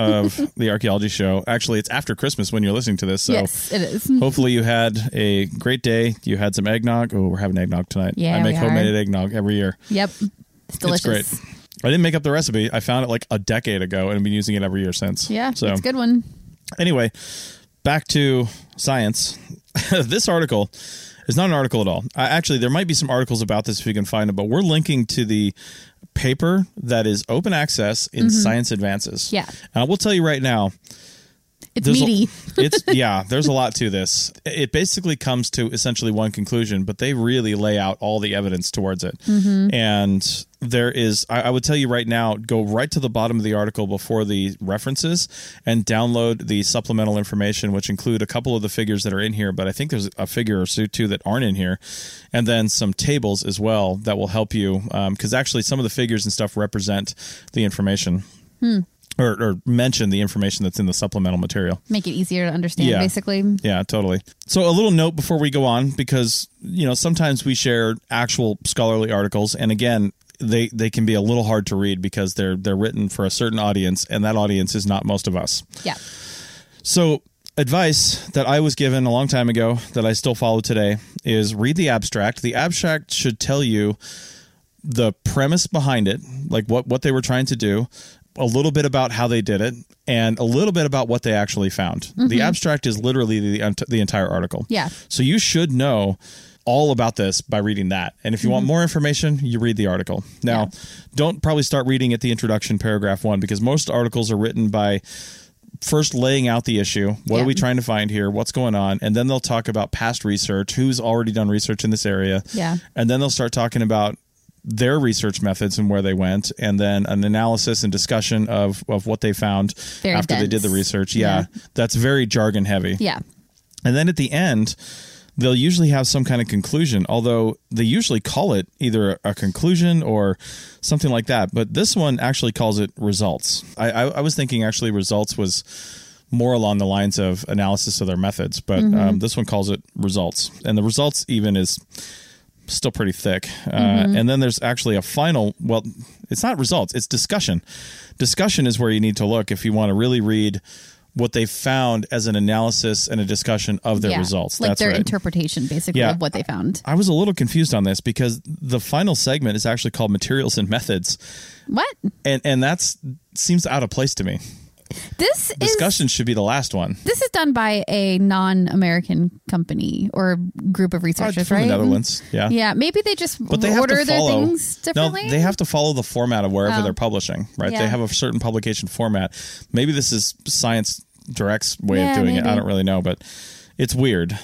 [SPEAKER 4] of the Archaeology Show. Actually, it's after Christmas when you're listening to this, so
[SPEAKER 2] yes, it is.
[SPEAKER 4] hopefully you had a great day. You had some eggnog. Oh, we're having eggnog tonight.
[SPEAKER 2] Yeah,
[SPEAKER 4] I make homemade eggnog every year.
[SPEAKER 2] Yep. It's delicious.
[SPEAKER 4] It's great. I didn't make up the recipe. I found it like a decade ago and I've been using it every year since.
[SPEAKER 2] Yeah,
[SPEAKER 4] So
[SPEAKER 2] it's a good one.
[SPEAKER 4] anyway, back to science. this article is not an article at all. Uh, actually, there might be some articles about this if you can find them, but we're linking to the paper that is open access in Science Advances.
[SPEAKER 2] Mm-hmm. Yeah.
[SPEAKER 4] And I will tell you right now,
[SPEAKER 2] It's
[SPEAKER 4] there's a-
[SPEAKER 2] meaty.
[SPEAKER 4] it's yeah, there's a lot to this. It basically comes to essentially one conclusion, but they really lay out all the evidence towards it.
[SPEAKER 2] Mm-hmm.
[SPEAKER 4] And there is, I, I would tell you right now, go right to the bottom of the article before the references and download the supplemental information, which include a couple of the figures that are in here. But I think there's a figure or two that aren't in here, and then some tables as well that will help you um, because actually some of the figures and stuff represent the information. Hmm. or, or mention the information that's in the supplemental material.
[SPEAKER 2] Make it easier to understand,
[SPEAKER 4] Yeah.
[SPEAKER 2] basically.
[SPEAKER 4] Yeah, totally. So a little note before we go on, because you know sometimes we share actual scholarly articles, and again, they they can be a little hard to read because they're they're written for a certain audience, and that audience is not most of us.
[SPEAKER 2] Yeah.
[SPEAKER 4] So advice that I was given a long time ago that I still follow today is read the abstract. The abstract should tell you the premise behind it, like what what they were trying to do, a little bit about how they did it, and a little bit about what they actually found. The mm-hmm. abstract is literally the the entire article.
[SPEAKER 2] Yeah.
[SPEAKER 4] So you should know all about this by reading that. And if you want mm-hmm. more information, you read the article. Now, don't probably start reading at the introduction paragraph 1 because most articles are written by first laying out the issue. What
[SPEAKER 2] Yeah.
[SPEAKER 4] are we trying to find here? What's going on? And then they'll talk about past research, who's already done research in this area.
[SPEAKER 2] Yeah.
[SPEAKER 4] And then they'll start talking about their research methods and where they went, and then an analysis and discussion of, of what they found
[SPEAKER 2] Very
[SPEAKER 4] after they did the research. Yeah, that's very jargon heavy.
[SPEAKER 2] Yeah.
[SPEAKER 4] And then at the end, they'll usually have some kind of conclusion, although they usually call it either a conclusion or something like that. But this one actually calls it results. I, I, I was thinking actually results was more along the lines of analysis of their methods, but um, this one calls it results. And the results even is still pretty thick. Uh, and then there's actually a final, well, it's not results, it's discussion. Discussion is where you need to look if you want to really read what they found as an analysis and a discussion of their
[SPEAKER 2] yeah.
[SPEAKER 4] results.
[SPEAKER 2] Like
[SPEAKER 4] That's
[SPEAKER 2] their
[SPEAKER 4] right.
[SPEAKER 2] interpretation, basically,
[SPEAKER 4] Yeah.
[SPEAKER 2] of what they found.
[SPEAKER 4] I was a little confused on this because the final segment is actually called materials and methods,
[SPEAKER 2] What?
[SPEAKER 4] and and that's seems out of place to me.
[SPEAKER 2] This is
[SPEAKER 4] Discussion should be the last one.
[SPEAKER 2] this is done by a non-American company or group of researchers,
[SPEAKER 4] from
[SPEAKER 2] right?
[SPEAKER 4] the Netherlands, yeah.
[SPEAKER 2] Yeah, maybe they just
[SPEAKER 4] But they
[SPEAKER 2] order their things differently.
[SPEAKER 4] No, they have to follow the format of wherever
[SPEAKER 2] Oh.
[SPEAKER 4] they're publishing, right?
[SPEAKER 2] Yeah.
[SPEAKER 4] They have a certain publication format. Maybe this is Science Direct's way
[SPEAKER 2] Yeah,
[SPEAKER 4] of doing it. I don't really know, but it's weird.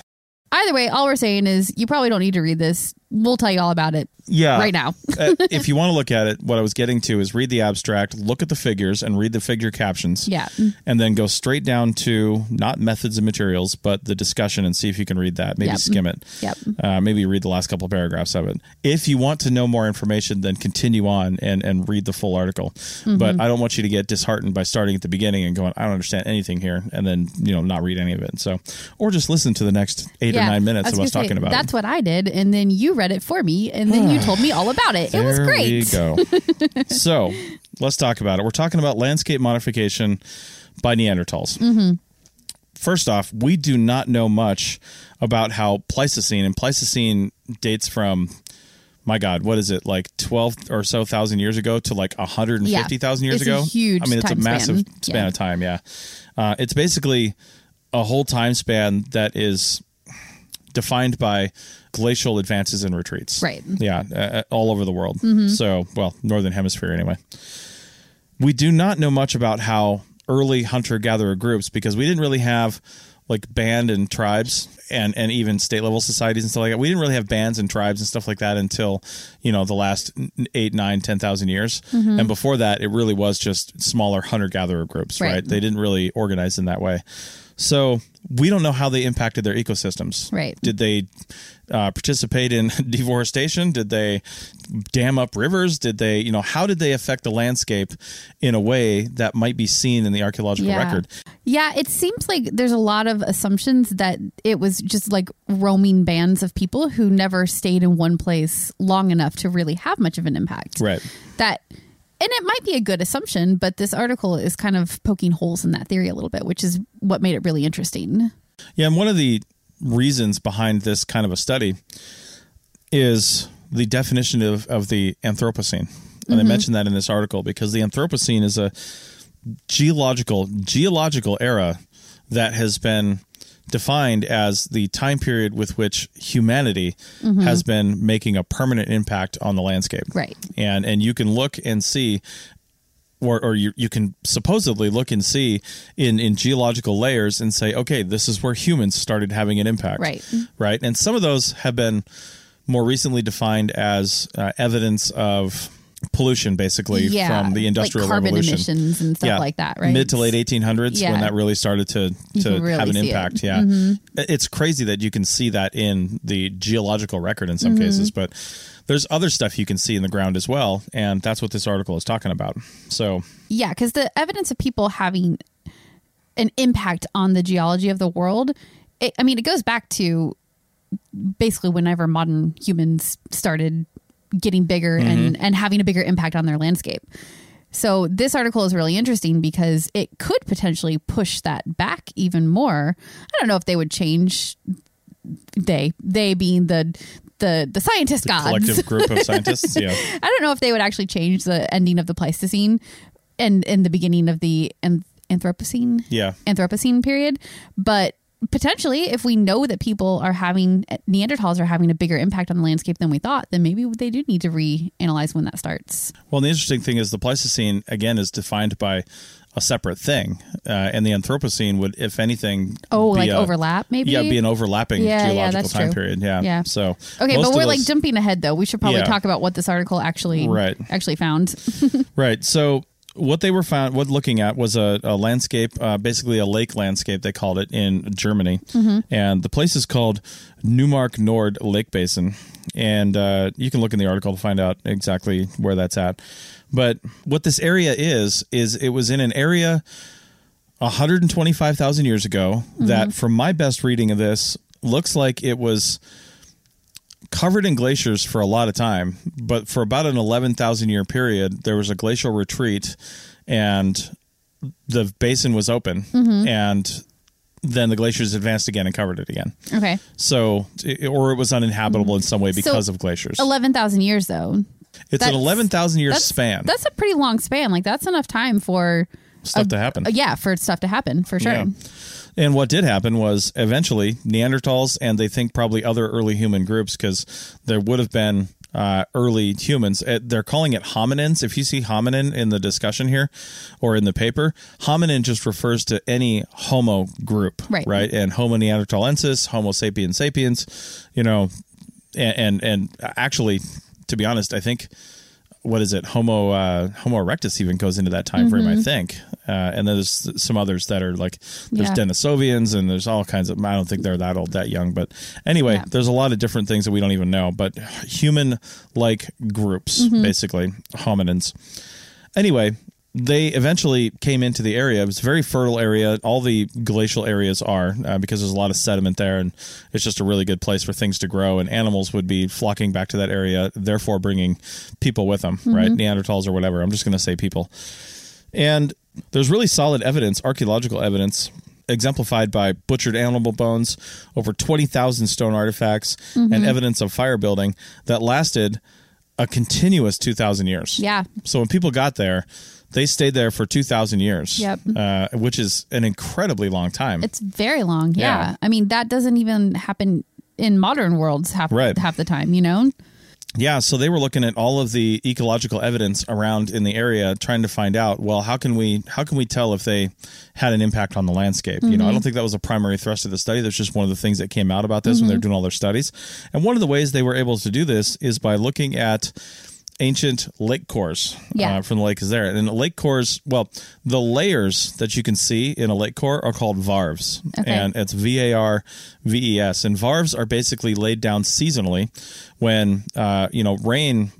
[SPEAKER 2] Either way, all we're saying is you probably don't need to read this. We'll tell you all about it
[SPEAKER 4] Yeah.
[SPEAKER 2] right now.
[SPEAKER 4] Uh, if you want to look at it, what I was getting to is read the abstract, look at the figures, and read the figure captions.
[SPEAKER 2] Yeah.
[SPEAKER 4] And then go straight down to not methods and materials, but the discussion and see if you can read that. Maybe
[SPEAKER 2] Yep.
[SPEAKER 4] skim it.
[SPEAKER 2] Yep.
[SPEAKER 4] Uh, maybe read the last couple of paragraphs of it. If you want to know more information, then continue on and, and read the full article.
[SPEAKER 2] Mm-hmm.
[SPEAKER 4] But I don't want you to get disheartened by starting at the beginning and going, I don't understand anything here, and then you know not read any of it. So, or just listen to the next eight or nine minutes of us
[SPEAKER 2] say,
[SPEAKER 4] talking about
[SPEAKER 2] That's
[SPEAKER 4] it.
[SPEAKER 2] what I did, and then you read it for me, and then you told me all about it. It was great.
[SPEAKER 4] we go. so let's talk about it. We're talking about landscape modification by Neanderthals.
[SPEAKER 2] Mm-hmm.
[SPEAKER 4] First off, we do not know much about how Pleistocene, and Pleistocene dates from, my God, what is it, like 12 or so thousand years ago to like 150,000 years
[SPEAKER 2] It's a
[SPEAKER 4] ago?
[SPEAKER 2] huge
[SPEAKER 4] I mean, it's a massive
[SPEAKER 2] span.
[SPEAKER 4] span
[SPEAKER 2] Yeah.
[SPEAKER 4] of time, yeah. Uh, it's basically a whole time span that is defined by glacial advances and retreats.
[SPEAKER 2] Right.
[SPEAKER 4] Yeah, uh, all over the world.
[SPEAKER 2] Mm-hmm.
[SPEAKER 4] So, well, northern hemisphere anyway. We do not know much about how early hunter gatherer groups because we didn't really have like band and tribes and and even state level societies and stuff like that. We didn't really have bands and tribes and stuff like that until you know the last eight, nine, ten thousand years. And before that, it really was just smaller hunter gatherer groups.
[SPEAKER 2] Right.
[SPEAKER 4] right? They didn't really organize in that way. So we don't know how they impacted their ecosystems.
[SPEAKER 2] Right.
[SPEAKER 4] Did they uh, participate in deforestation? Did they dam up rivers? Did they, you know, how did they affect the landscape in a way that might be seen in the archaeological
[SPEAKER 2] Yeah.
[SPEAKER 4] record?
[SPEAKER 2] Yeah, it seems like there's a lot of assumptions that it was just like roaming bands of people who never stayed in one place long enough to really have much of an impact.
[SPEAKER 4] Right.
[SPEAKER 2] That and it might be a good assumption, but this article is kind of poking holes in that theory a little bit, which is what made it really interesting.
[SPEAKER 4] Yeah, and one of the reasons behind this kind of a study is the definition of, of the Anthropocene. And I mm-hmm. mentioned that in this article because the Anthropocene is a geological geological era that has been defined as the time period with which humanity has been making a permanent impact on the landscape.
[SPEAKER 2] Right.
[SPEAKER 4] And and you can look and see or, or you, you can supposedly look and see in, in geological layers and say, okay, this is where humans started having an impact.
[SPEAKER 2] Right.
[SPEAKER 4] Right. And some of those have been more recently defined as uh, evidence of pollution basically
[SPEAKER 2] Yeah,
[SPEAKER 4] from the industrial
[SPEAKER 2] like carbon
[SPEAKER 4] revolution.
[SPEAKER 2] emissions and stuff like that, right?
[SPEAKER 4] Mid to late 1800s
[SPEAKER 2] Yeah.
[SPEAKER 4] when that really started to to
[SPEAKER 2] really
[SPEAKER 4] have an
[SPEAKER 2] see it.
[SPEAKER 4] impact. Yeah,
[SPEAKER 2] Mm-hmm.
[SPEAKER 4] it's crazy that you can see that in the geological record in some
[SPEAKER 2] Mm-hmm.
[SPEAKER 4] cases, but there's other stuff you can see in the ground as well, and that's what this article is talking about. So
[SPEAKER 2] Yeah, because the evidence of people having an impact on the geology of the world, it, I mean, it goes back to basically whenever modern humans started getting bigger and, mm-hmm. and having a bigger impact on their landscape. So this article is really interesting because it could potentially push that back even more. I don't know if they would change they they being the the the scientist gods
[SPEAKER 4] collective group of scientists, yeah.
[SPEAKER 2] I don't know if they would actually change the ending of the Pleistocene and in the beginning of the Anthropocene.
[SPEAKER 4] Yeah.
[SPEAKER 2] Anthropocene period, but potentially, if we know that people are having Neanderthals are having a bigger impact on the landscape than we thought, then maybe they do need to reanalyze when that starts.
[SPEAKER 4] Well, the interesting thing is the Pleistocene again is defined by a separate thing, uh, and the Anthropocene would, if anything,
[SPEAKER 2] Oh, like
[SPEAKER 4] a-
[SPEAKER 2] overlap, maybe.
[SPEAKER 4] Yeah, be an overlapping
[SPEAKER 2] Yeah, yeah,
[SPEAKER 4] geological
[SPEAKER 2] that's
[SPEAKER 4] time
[SPEAKER 2] true.
[SPEAKER 4] period. Yeah,
[SPEAKER 2] Yeah.
[SPEAKER 4] So
[SPEAKER 2] Okay, but we're like
[SPEAKER 4] those-
[SPEAKER 2] jumping ahead though. We should probably
[SPEAKER 4] Yeah.
[SPEAKER 2] talk about what this article actually
[SPEAKER 4] Right.
[SPEAKER 2] actually found.
[SPEAKER 4] Right. So what they were found, what looking at was a, a landscape, uh, basically a lake landscape. They called it in Germany, and the place is called Neumark Nord Lake Basin. And uh, you can look in the article to find out exactly where that's at. But what this area is is it was in an area 125,000 years ago that, from my best reading of this, looks like it was covered in glaciers for a lot of time, but for about an 11,000 year period, there was a glacial retreat and the basin was open mm-hmm. and then the glaciers advanced again and covered it again.
[SPEAKER 2] okay,
[SPEAKER 4] So, or it was uninhabitable mm-hmm. in some way because
[SPEAKER 2] So,
[SPEAKER 4] of glaciers.
[SPEAKER 2] eleven thousand years though.
[SPEAKER 4] it's an 11,000 year
[SPEAKER 2] That's
[SPEAKER 4] span.
[SPEAKER 2] That's a pretty long span. Like that's enough time for
[SPEAKER 4] Stuff
[SPEAKER 2] a-
[SPEAKER 4] to happen.
[SPEAKER 2] yeah, for stuff to happen for sure.
[SPEAKER 4] Yeah. And what did happen was eventually Neanderthals, and they think probably other early human groups, because there would have been uh, early humans. Uh, They're calling it hominins. If you see hominin in the discussion here or in the paper, hominin just refers to any Homo group,
[SPEAKER 2] Right.
[SPEAKER 4] Right, and Homo neanderthalensis, Homo sapiens sapiens, you know, and and, and actually, to be honest, I think what is it? Homo uh, homo erectus even goes into that time frame i think. Uh, and there's some others that are like there's
[SPEAKER 2] Yeah.
[SPEAKER 4] denisovians and there's all kinds of i don't think they're that old that young but anyway
[SPEAKER 2] Yeah.
[SPEAKER 4] there's a lot of different things that we don't even know but human like groups basically hominins. Anyway they eventually came into the area. It was a very fertile area. All the glacial areas are uh, because there's a lot of sediment there, and it's just a really good place for things to grow. And animals would be flocking back to that area, therefore bringing people with them, right? Neanderthals or whatever. I'm just going to say people. And there's really solid evidence, archaeological evidence, exemplified by butchered animal bones, over 20,000 stone artifacts, and evidence of fire building that lasted a continuous 2,000 years.
[SPEAKER 2] Yeah.
[SPEAKER 4] So when people got there, they stayed there for 2,000 years,
[SPEAKER 2] Yep.
[SPEAKER 4] uh, which is an incredibly long time.
[SPEAKER 2] It's very long. Yeah.
[SPEAKER 4] Yeah.
[SPEAKER 2] I mean, that doesn't even happen in modern worlds half
[SPEAKER 4] Right.
[SPEAKER 2] half the time. You know.
[SPEAKER 4] Yeah, so they were looking at all of the ecological evidence around in the area, trying to find out, well, how can we how can we tell if they had an impact on the landscape? You know, I don't think that was a primary thrust of the study. That's just one of the things that came out about this when they're doing all their studies. And one of the ways they were able to do this is by looking at ancient lake cores
[SPEAKER 2] Yeah.
[SPEAKER 4] uh, from the lake is there. And the lake cores, well, the layers that you can see in a lake core are called varves.
[SPEAKER 2] Okay.
[SPEAKER 4] And it's V A R V E S. And varves are basically laid down seasonally when, uh, you know, rain.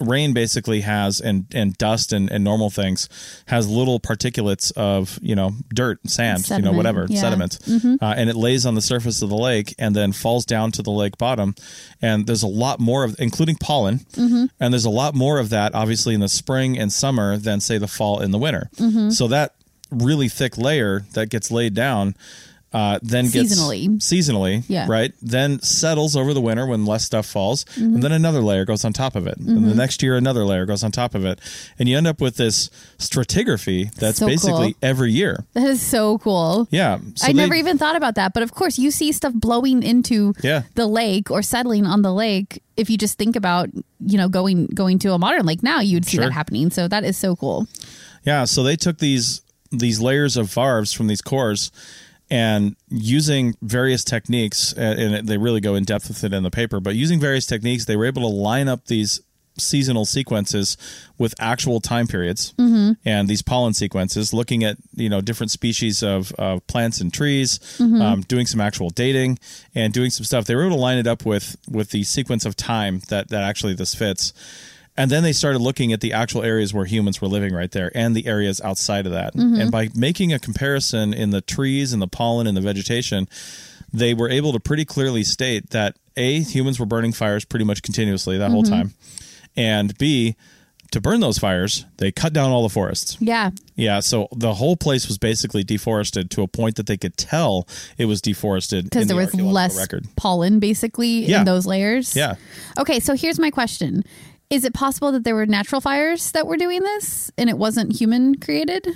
[SPEAKER 4] Rain basically has and and dust and, and normal things has little particulates of you know dirt, sand, you know whatever
[SPEAKER 2] yeah.
[SPEAKER 4] sediment, mm-hmm. uh, and it lays on the surface of the lake and then falls down to the lake bottom. And there's a lot more of, including pollen, mm-hmm. and there's a lot more of that obviously in the spring and summer than say the fall and the winter. Mm-hmm. So that really thick layer that gets laid down. Uh, then gets
[SPEAKER 2] Seasonally.
[SPEAKER 4] seasonally,
[SPEAKER 2] Yeah.
[SPEAKER 4] right? Then settles over the winter when less stuff falls,
[SPEAKER 2] Mm-hmm.
[SPEAKER 4] and then another layer goes on top of it, and the next year another layer goes on top of it, and you end up with this stratigraphy that's
[SPEAKER 2] So
[SPEAKER 4] basically
[SPEAKER 2] cool.
[SPEAKER 4] every year.
[SPEAKER 2] That is so cool.
[SPEAKER 4] Yeah, so
[SPEAKER 2] I
[SPEAKER 4] they-
[SPEAKER 2] never even thought about that. But of course, you see stuff blowing into
[SPEAKER 4] Yeah.
[SPEAKER 2] the lake or settling on the lake. If you just think about, you know, going going to a modern lake now, you'd see
[SPEAKER 4] Sure.
[SPEAKER 2] that happening. So that is so cool.
[SPEAKER 4] Yeah, so they took these these layers of varves from these cores and using various techniques and and they really go in depth with it in the paper, but using various techniques they were able to line up these seasonal sequences with actual time periods mm-hmm. and these pollen sequences, looking at you know different species of, of plants and trees, mm-hmm. um, doing some actual dating and doing some stuff. They were able to line it up with with the sequence of time that that actually this fits. And then they started looking at the actual areas where humans were living right there and the areas outside of that. Mm-hmm. And by making a comparison in the trees and the pollen and the vegetation, they were able to pretty clearly state that A, humans were burning fires pretty much continuously that whole mm-hmm. time. And B, to burn those fires, they cut down all the forests.
[SPEAKER 2] Yeah.
[SPEAKER 4] Yeah, so the whole place was basically deforested to a point that they could tell it was deforested
[SPEAKER 2] Because there
[SPEAKER 4] the
[SPEAKER 2] was less
[SPEAKER 4] record.
[SPEAKER 2] pollen basically
[SPEAKER 4] Yeah.
[SPEAKER 2] in those layers.
[SPEAKER 4] Yeah.
[SPEAKER 2] Okay, so here's my question. Is it possible that there were natural fires that were doing this and it wasn't human created?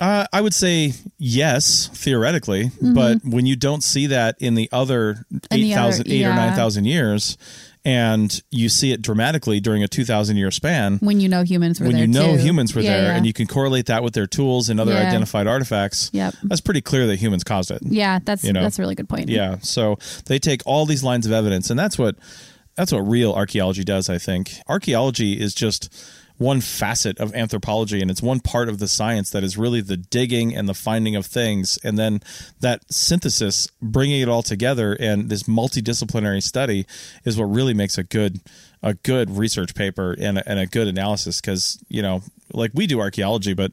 [SPEAKER 4] Uh, I would say yes, theoretically, but when you don't see that in the other
[SPEAKER 2] Mm-hmm. In the
[SPEAKER 4] 8,000,
[SPEAKER 2] other-
[SPEAKER 4] 8 or 9,000 years, and you see it dramatically during a 2,000 year span,
[SPEAKER 2] When you know humans were
[SPEAKER 4] when
[SPEAKER 2] there
[SPEAKER 4] you know
[SPEAKER 2] too.
[SPEAKER 4] humans were
[SPEAKER 2] Yeah,
[SPEAKER 4] there
[SPEAKER 2] yeah.
[SPEAKER 4] and you can correlate that with their tools and other
[SPEAKER 2] Yeah.
[SPEAKER 4] identified artifacts,
[SPEAKER 2] Yep.
[SPEAKER 4] that's pretty clear that humans caused it.
[SPEAKER 2] Yeah, that's
[SPEAKER 4] you know.
[SPEAKER 2] that's a really good point.
[SPEAKER 4] Yeah. So they take all these lines of evidence, and that's what that's what real archaeology does. I think archaeology is just one facet of anthropology, and it's one part of the science that is really the digging and the finding of things, and then that synthesis, bringing it all together, and this multidisciplinary study is what really makes a good a good research paper and a, and a good analysis. Because you know, like we do archaeology, but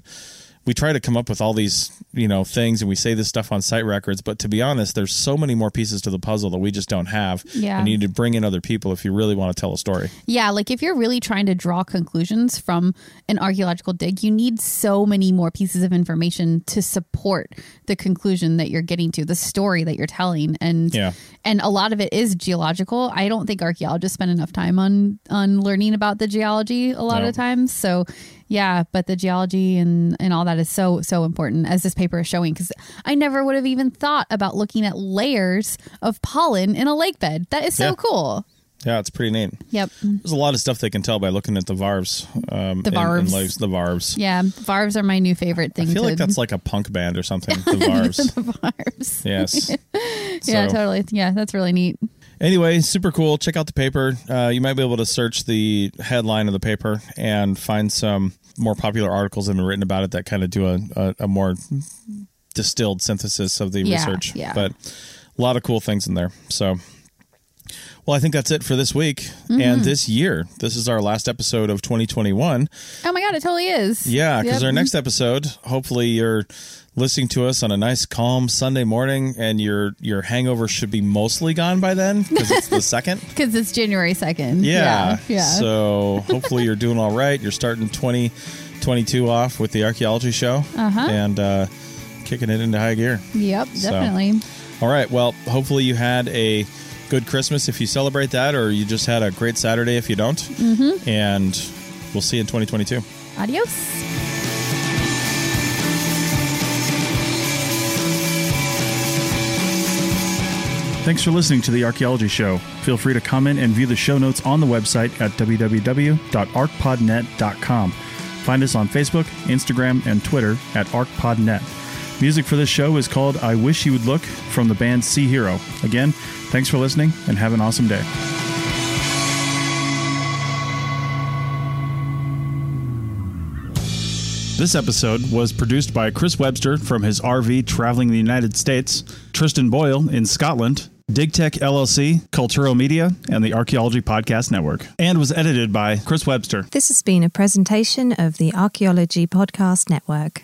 [SPEAKER 4] we try to come up with all these you know things and we say this stuff on site records but to be honest there's so many more pieces to the puzzle that we just don't have
[SPEAKER 2] Yeah.
[SPEAKER 4] and you need to bring in other people if you really want to tell a story
[SPEAKER 2] Yeah, like if you're really trying to draw conclusions from an archaeological dig, you need so many more pieces of information to support the conclusion that you're getting to, the story that you're telling. And
[SPEAKER 4] Yeah.
[SPEAKER 2] and a lot of it is geological. I don't think archaeologists spend enough time on on learning about the geology a lot
[SPEAKER 4] No.
[SPEAKER 2] of times. So yeah, but the geology and and all that is so so important as this paper is showing because I never would have even thought about looking at layers of pollen in a lake bed. That is so
[SPEAKER 4] Yeah.
[SPEAKER 2] cool.
[SPEAKER 4] yeah it's pretty neat
[SPEAKER 2] Yep.
[SPEAKER 4] there's a lot of stuff they can tell by looking at the varves um
[SPEAKER 2] The varves.
[SPEAKER 4] lakes- the varves
[SPEAKER 2] Yeah, Varves are my new favorite thing.
[SPEAKER 4] i feel
[SPEAKER 2] to,
[SPEAKER 4] like that's like a punk band or something the varves the
[SPEAKER 2] Varves.
[SPEAKER 4] yes
[SPEAKER 2] Yeah,
[SPEAKER 4] So-
[SPEAKER 2] totally. Yeah, that's really neat.
[SPEAKER 4] Anyway, super cool. Check out the paper. Uh, you might be able to search the headline of the paper and find some more popular articles have been written about it that kind of do a, a, a more distilled synthesis of the
[SPEAKER 2] Yeah,
[SPEAKER 4] research.
[SPEAKER 2] yeah.
[SPEAKER 4] But a lot of cool things in there. So, well, I think that's it for this week
[SPEAKER 2] Mm-hmm.
[SPEAKER 4] and this year. This is our last episode of 2021.
[SPEAKER 2] Oh my god, it totally is.
[SPEAKER 4] Yeah, because
[SPEAKER 2] Yep.
[SPEAKER 4] our next episode, hopefully you're listening to us on a nice calm Sunday morning and your your hangover should be mostly gone by then because it's the second.
[SPEAKER 2] because it's January second.
[SPEAKER 4] Yeah.
[SPEAKER 2] yeah, yeah.
[SPEAKER 4] So hopefully you're doing all right. You're starting 2022 off with the archaeology show
[SPEAKER 2] Uh-huh.
[SPEAKER 4] and uh, kicking it into high gear.
[SPEAKER 2] yep,
[SPEAKER 4] So-
[SPEAKER 2] definitely.
[SPEAKER 4] All right. Well, hopefully you had a good Christmas if you celebrate that, or you just had a great Saturday if you don't. Mm-hmm. And we'll see you in 2022.
[SPEAKER 2] Adios.
[SPEAKER 5] Thanks for listening to the Archaeology Show. Feel free to comment and view the show notes on the website at www.archpodnet.com. Find us on Facebook, Instagram, and Twitter at ArchPodNet. Music for this show is called I Wish You Would Look from the band Sea Hero. Again, thanks for listening and have an awesome day. This episode was produced by Chris Webster from his RV traveling the United States, Tristan Boyle in Scotland, DigTech LLC, Cultural Media, and the Archaeology Podcast Network, and was edited by Chris Webster.
[SPEAKER 3] This has been a presentation of the Archaeology Podcast Network.